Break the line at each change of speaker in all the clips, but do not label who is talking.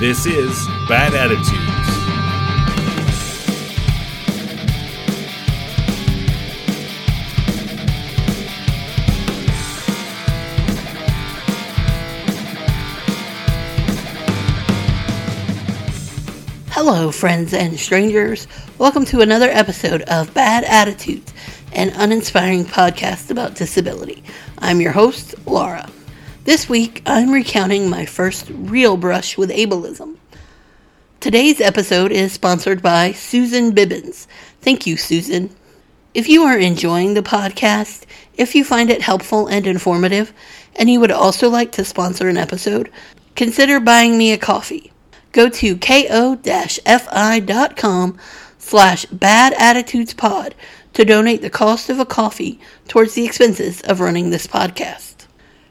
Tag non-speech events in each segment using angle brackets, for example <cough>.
This is Bad Attitudes.
Hello, friends and strangers. Welcome to another episode of Bad Attitudes, an uninspiring podcast about disability. I'm your host, Laura. This week, I'm recounting my first real brush with ableism. Today's episode is sponsored by Susan Bibbins. Thank you, Susan. If you are enjoying the podcast, if you find it helpful and informative, and you would also like to sponsor an episode, consider buying me a coffee. Go to ko-fi.com slash badattitudespod to donate the cost of a coffee towards the expenses of running this podcast.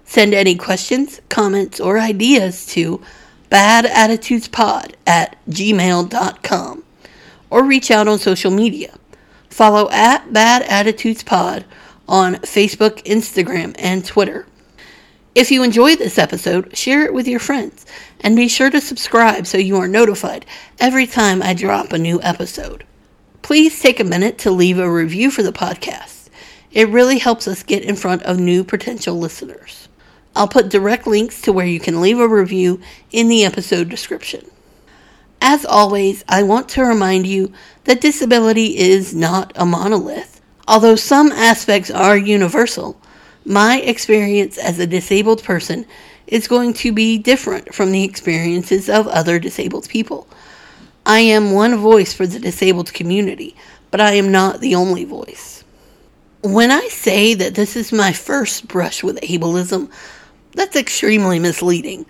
Send any questions, comments, or ideas to badattitudespod at gmail.com or reach out on social media. Follow at Bad Attitudes Pod on Facebook, Instagram, and Twitter. If you enjoyed this episode, share it with your friends and be sure to subscribe so you are notified every time I drop a new episode. Please take a minute to leave a review for the podcast. It really helps us get in front of new potential listeners. I'll put direct links to where you can leave a review in the episode description. As always, I want to remind you that disability is not a monolith. Although some aspects are universal, my experience as a disabled person is going to be different from the experiences of other disabled people. I am one voice for the disabled community, but I am not the only voice. When I say that this is my first brush with ableism, that's extremely misleading.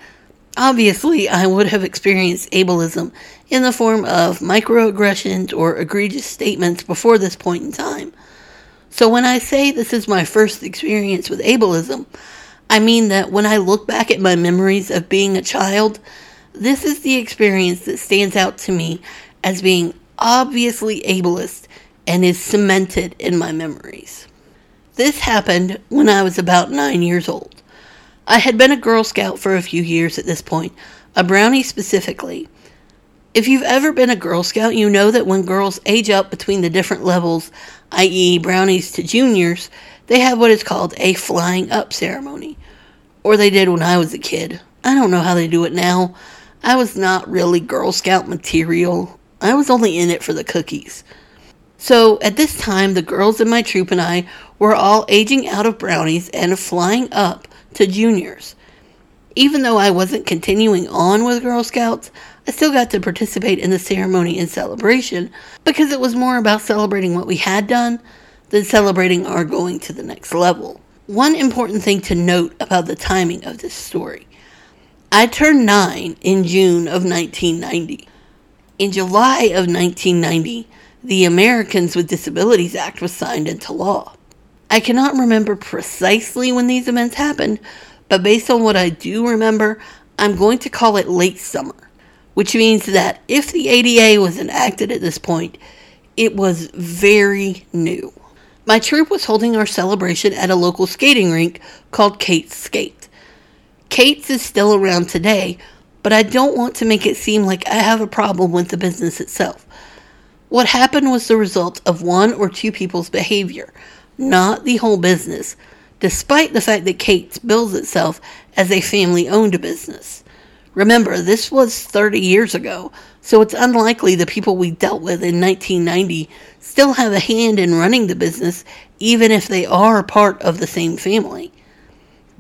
Obviously, I would have experienced ableism in the form of microaggressions or egregious statements before this point in time. So when I say this is my first experience with ableism, I mean that when I look back at my memories of being a child, this is the experience that stands out to me as being obviously ableist and is cemented in my memories. This happened when I was about nine years old. I had been a Girl Scout for a few years at this point, a brownie specifically. If you've ever been a Girl Scout, you know that when girls age up between the different levels, i.e., brownies to juniors, they have what is called a flying up ceremony. Or they did when I was a kid. I don't know how they do it now. I was not really Girl Scout material. I was only in it for the cookies. So at this time, the girls in my troop and I were all aging out of brownies and flying up to juniors. Even though I wasn't continuing on with Girl Scouts, I still got to participate in the ceremony and celebration because it was more about celebrating what we had done than celebrating our going to the next level. One important thing to note about the timing of this story I turned nine in June of 1990. In July of 1990, the Americans with Disabilities Act was signed into law. I cannot remember precisely when these events happened, but based on what I do remember, I'm going to call it late summer, which means that if the ADA was enacted at this point, it was very new. My troop was holding our celebration at a local skating rink called Kate's Skate. Kate's is still around today, but I don't want to make it seem like I have a problem with the business itself. What happened was the result of one or two people's behavior not the whole business, despite the fact that Kate's bills itself as a family owned business. Remember, this was 30 years ago, so it's unlikely the people we dealt with in 1990 still have a hand in running the business, even if they are part of the same family.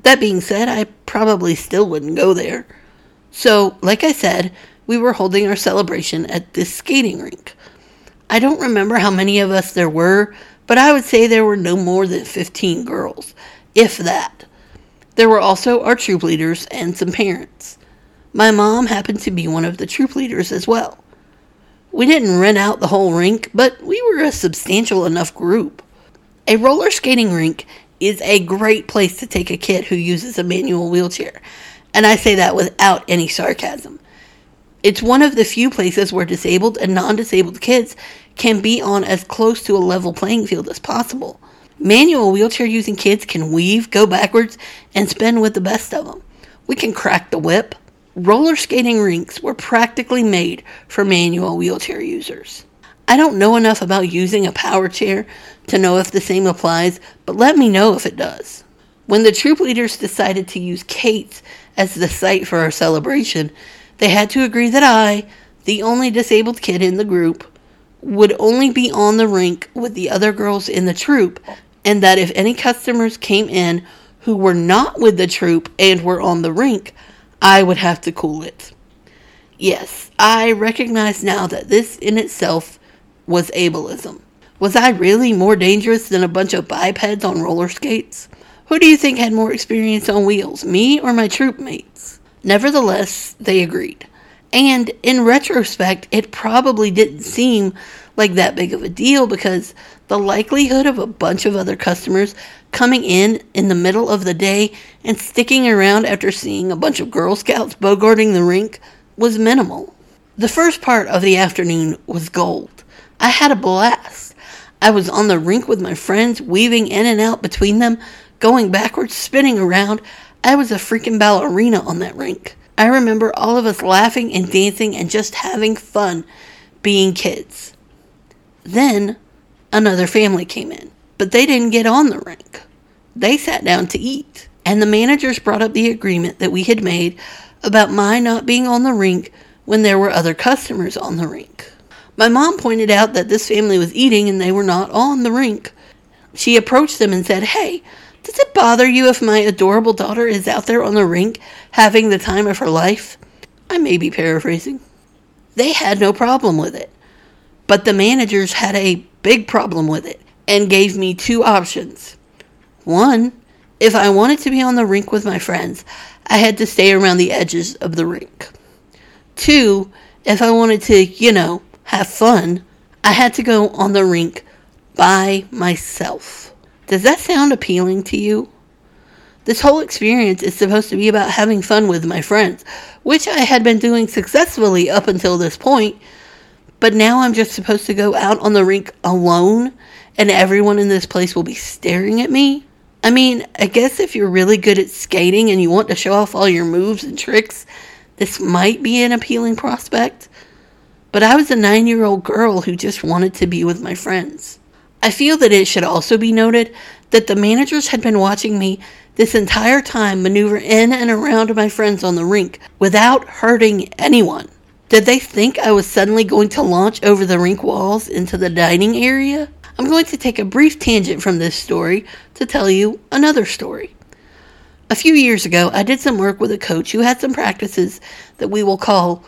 That being said, I probably still wouldn't go there. So, like I said, we were holding our celebration at this skating rink. I don't remember how many of us there were, but I would say there were no more than 15 girls, if that. There were also our troop leaders and some parents. My mom happened to be one of the troop leaders as well. We didn't rent out the whole rink, but we were a substantial enough group. A roller skating rink is a great place to take a kid who uses a manual wheelchair, and I say that without any sarcasm. It's one of the few places where disabled and non disabled kids can be on as close to a level playing field as possible. Manual wheelchair using kids can weave, go backwards, and spin with the best of them. We can crack the whip. roller skating rinks were practically made for manual wheelchair users. I don't know enough about using a power chair to know if the same applies, but let me know if it does. When the troop leaders decided to use Kate's as the site for our celebration, they had to agree that I, the only disabled kid in the group, would only be on the rink with the other girls in the troop, and that if any customers came in who were not with the troop and were on the rink, I would have to cool it. Yes, I recognize now that this in itself was ableism. Was I really more dangerous than a bunch of bipeds on roller skates? Who do you think had more experience on wheels, me or my troop mates? Nevertheless, they agreed. And in retrospect, it probably didn't seem like that big of a deal because the likelihood of a bunch of other customers coming in in the middle of the day and sticking around after seeing a bunch of Girl Scouts bogarting the rink was minimal. The first part of the afternoon was gold. I had a blast. I was on the rink with my friends, weaving in and out between them, going backwards, spinning around. I was a freaking ballerina on that rink. I remember all of us laughing and dancing and just having fun being kids. Then another family came in, but they didn't get on the rink. They sat down to eat, and the managers brought up the agreement that we had made about my not being on the rink when there were other customers on the rink. My mom pointed out that this family was eating and they were not on the rink. She approached them and said, Hey, does it bother you if my adorable daughter is out there on the rink having the time of her life? I may be paraphrasing. They had no problem with it. But the managers had a big problem with it and gave me two options. One, if I wanted to be on the rink with my friends, I had to stay around the edges of the rink. Two, if I wanted to, you know, have fun, I had to go on the rink by myself. Does that sound appealing to you? This whole experience is supposed to be about having fun with my friends, which I had been doing successfully up until this point, but now I'm just supposed to go out on the rink alone and everyone in this place will be staring at me? I mean, I guess if you're really good at skating and you want to show off all your moves and tricks, this might be an appealing prospect. But I was a nine year old girl who just wanted to be with my friends. I feel that it should also be noted that the managers had been watching me this entire time maneuver in and around my friends on the rink without hurting anyone. Did they think I was suddenly going to launch over the rink walls into the dining area? I'm going to take a brief tangent from this story to tell you another story. A few years ago, I did some work with a coach who had some practices that we will call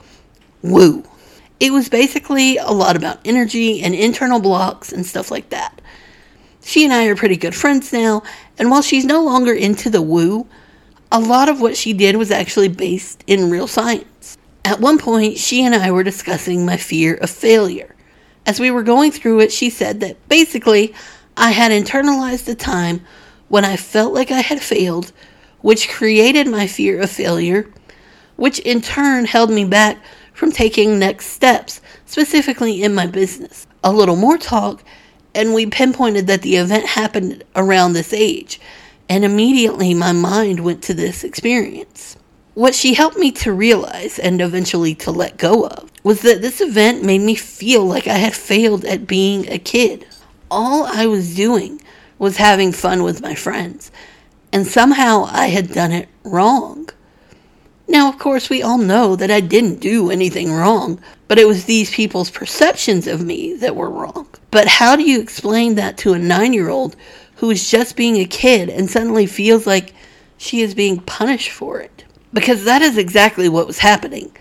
woo. It was basically a lot about energy and internal blocks and stuff like that. She and I are pretty good friends now, and while she's no longer into the woo, a lot of what she did was actually based in real science. At one point, she and I were discussing my fear of failure. As we were going through it, she said that basically I had internalized the time when I felt like I had failed, which created my fear of failure, which in turn held me back from taking next steps, specifically in my business. A little more talk, and we pinpointed that the event happened around this age, and immediately my mind went to this experience. What she helped me to realize and eventually to let go of was that this event made me feel like I had failed at being a kid. All I was doing was having fun with my friends, and somehow I had done it wrong. Now, of course, we all know that I didn't do anything wrong, but it was these people's perceptions of me that were wrong. But how do you explain that to a nine year old who is just being a kid and suddenly feels like she is being punished for it? Because that is exactly what was happening.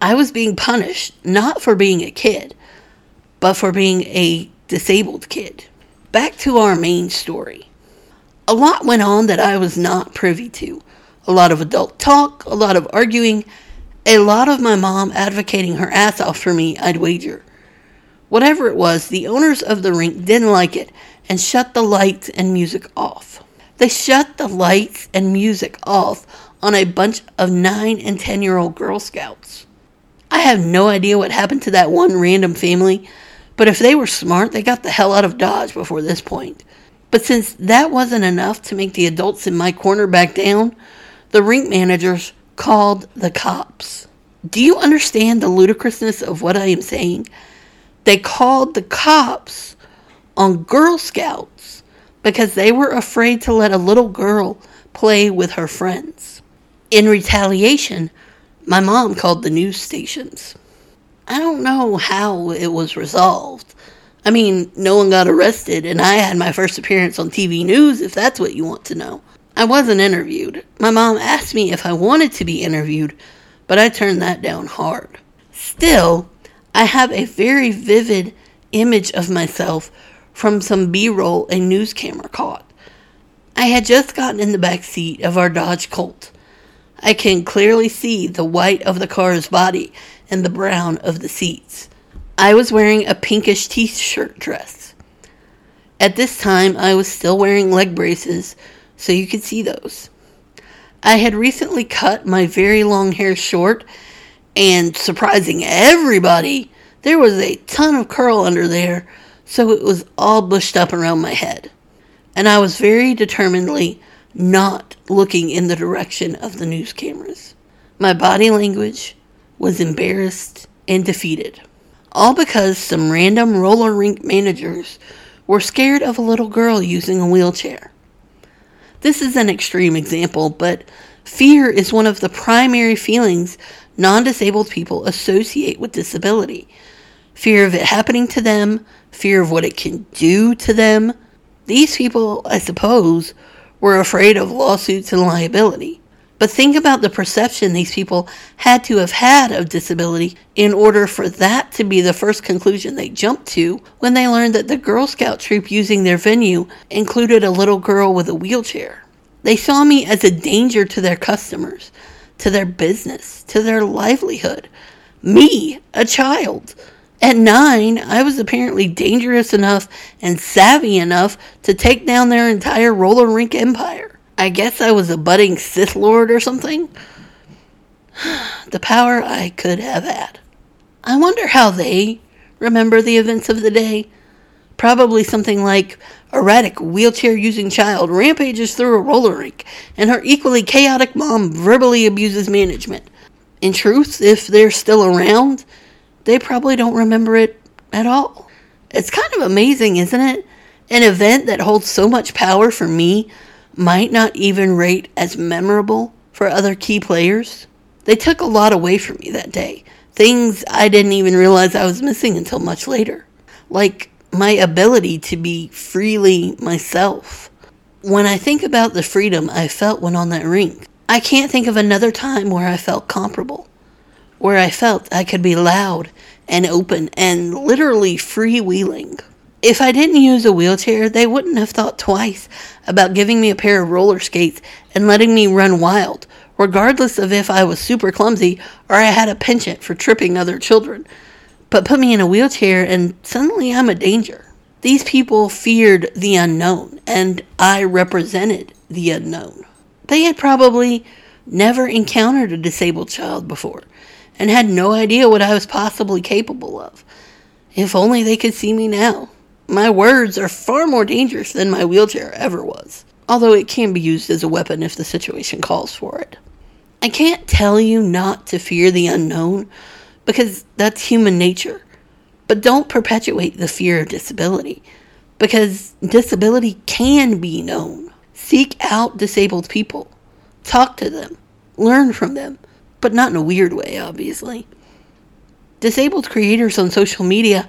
I was being punished not for being a kid, but for being a disabled kid. Back to our main story. A lot went on that I was not privy to. A lot of adult talk, a lot of arguing, a lot of my mom advocating her ass off for me, I'd wager. Whatever it was, the owners of the rink didn't like it and shut the lights and music off. They shut the lights and music off on a bunch of 9 and 10 year old Girl Scouts. I have no idea what happened to that one random family, but if they were smart, they got the hell out of Dodge before this point. But since that wasn't enough to make the adults in my corner back down, the rink managers called the cops. Do you understand the ludicrousness of what I am saying? They called the cops on Girl Scouts because they were afraid to let a little girl play with her friends. In retaliation, my mom called the news stations. I don't know how it was resolved. I mean, no one got arrested, and I had my first appearance on TV news, if that's what you want to know. I wasn't interviewed. My mom asked me if I wanted to be interviewed, but I turned that down hard. Still, I have a very vivid image of myself from some B roll a news camera caught. I had just gotten in the back seat of our Dodge Colt. I can clearly see the white of the car's body and the brown of the seats. I was wearing a pinkish t shirt dress. At this time, I was still wearing leg braces, so you could see those. I had recently cut my very long hair short, and surprising everybody, there was a ton of curl under there, so it was all bushed up around my head. And I was very determinedly not looking in the direction of the news cameras. My body language was embarrassed and defeated all because some random roller rink managers were scared of a little girl using a wheelchair. This is an extreme example, but fear is one of the primary feelings non disabled people associate with disability fear of it happening to them, fear of what it can do to them. These people, I suppose, were afraid of lawsuits and liability. But think about the perception these people had to have had of disability in order for that to be the first conclusion they jumped to when they learned that the Girl Scout troop using their venue included a little girl with a wheelchair. They saw me as a danger to their customers, to their business, to their livelihood. Me, a child. At nine, I was apparently dangerous enough and savvy enough to take down their entire roller rink empire. I guess I was a budding Sith Lord or something. <sighs> the power I could have had. I wonder how they remember the events of the day. Probably something like erratic wheelchair using child rampages through a roller rink, and her equally chaotic mom verbally abuses management. In truth, if they're still around, they probably don't remember it at all. It's kind of amazing, isn't it? An event that holds so much power for me might not even rate as memorable for other key players. They took a lot away from me that day, things I didn't even realize I was missing until much later, like my ability to be freely myself. When I think about the freedom I felt when on that rink, I can't think of another time where I felt comparable, where I felt I could be loud and open and literally freewheeling. If I didn't use a wheelchair, they wouldn't have thought twice about giving me a pair of roller skates and letting me run wild, regardless of if I was super clumsy or I had a penchant for tripping other children. But put me in a wheelchair and suddenly I'm a danger. These people feared the unknown, and I represented the unknown. They had probably never encountered a disabled child before and had no idea what I was possibly capable of. If only they could see me now. My words are far more dangerous than my wheelchair ever was, although it can be used as a weapon if the situation calls for it. I can't tell you not to fear the unknown because that's human nature, but don't perpetuate the fear of disability because disability can be known. Seek out disabled people, talk to them, learn from them, but not in a weird way, obviously. Disabled creators on social media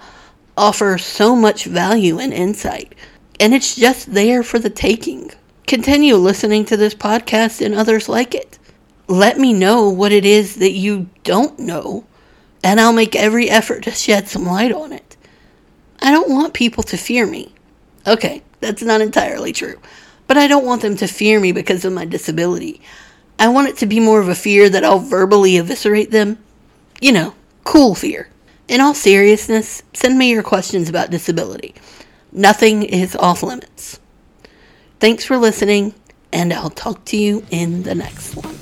offer so much value and insight, and it's just there for the taking. Continue listening to this podcast and others like it. Let me know what it is that you don't know, and I'll make every effort to shed some light on it. I don't want people to fear me. Okay, that's not entirely true, but I don't want them to fear me because of my disability. I want it to be more of a fear that I'll verbally eviscerate them. You know, cool fear. In all seriousness, send me your questions about disability. Nothing is off limits. Thanks for listening, and I'll talk to you in the next one.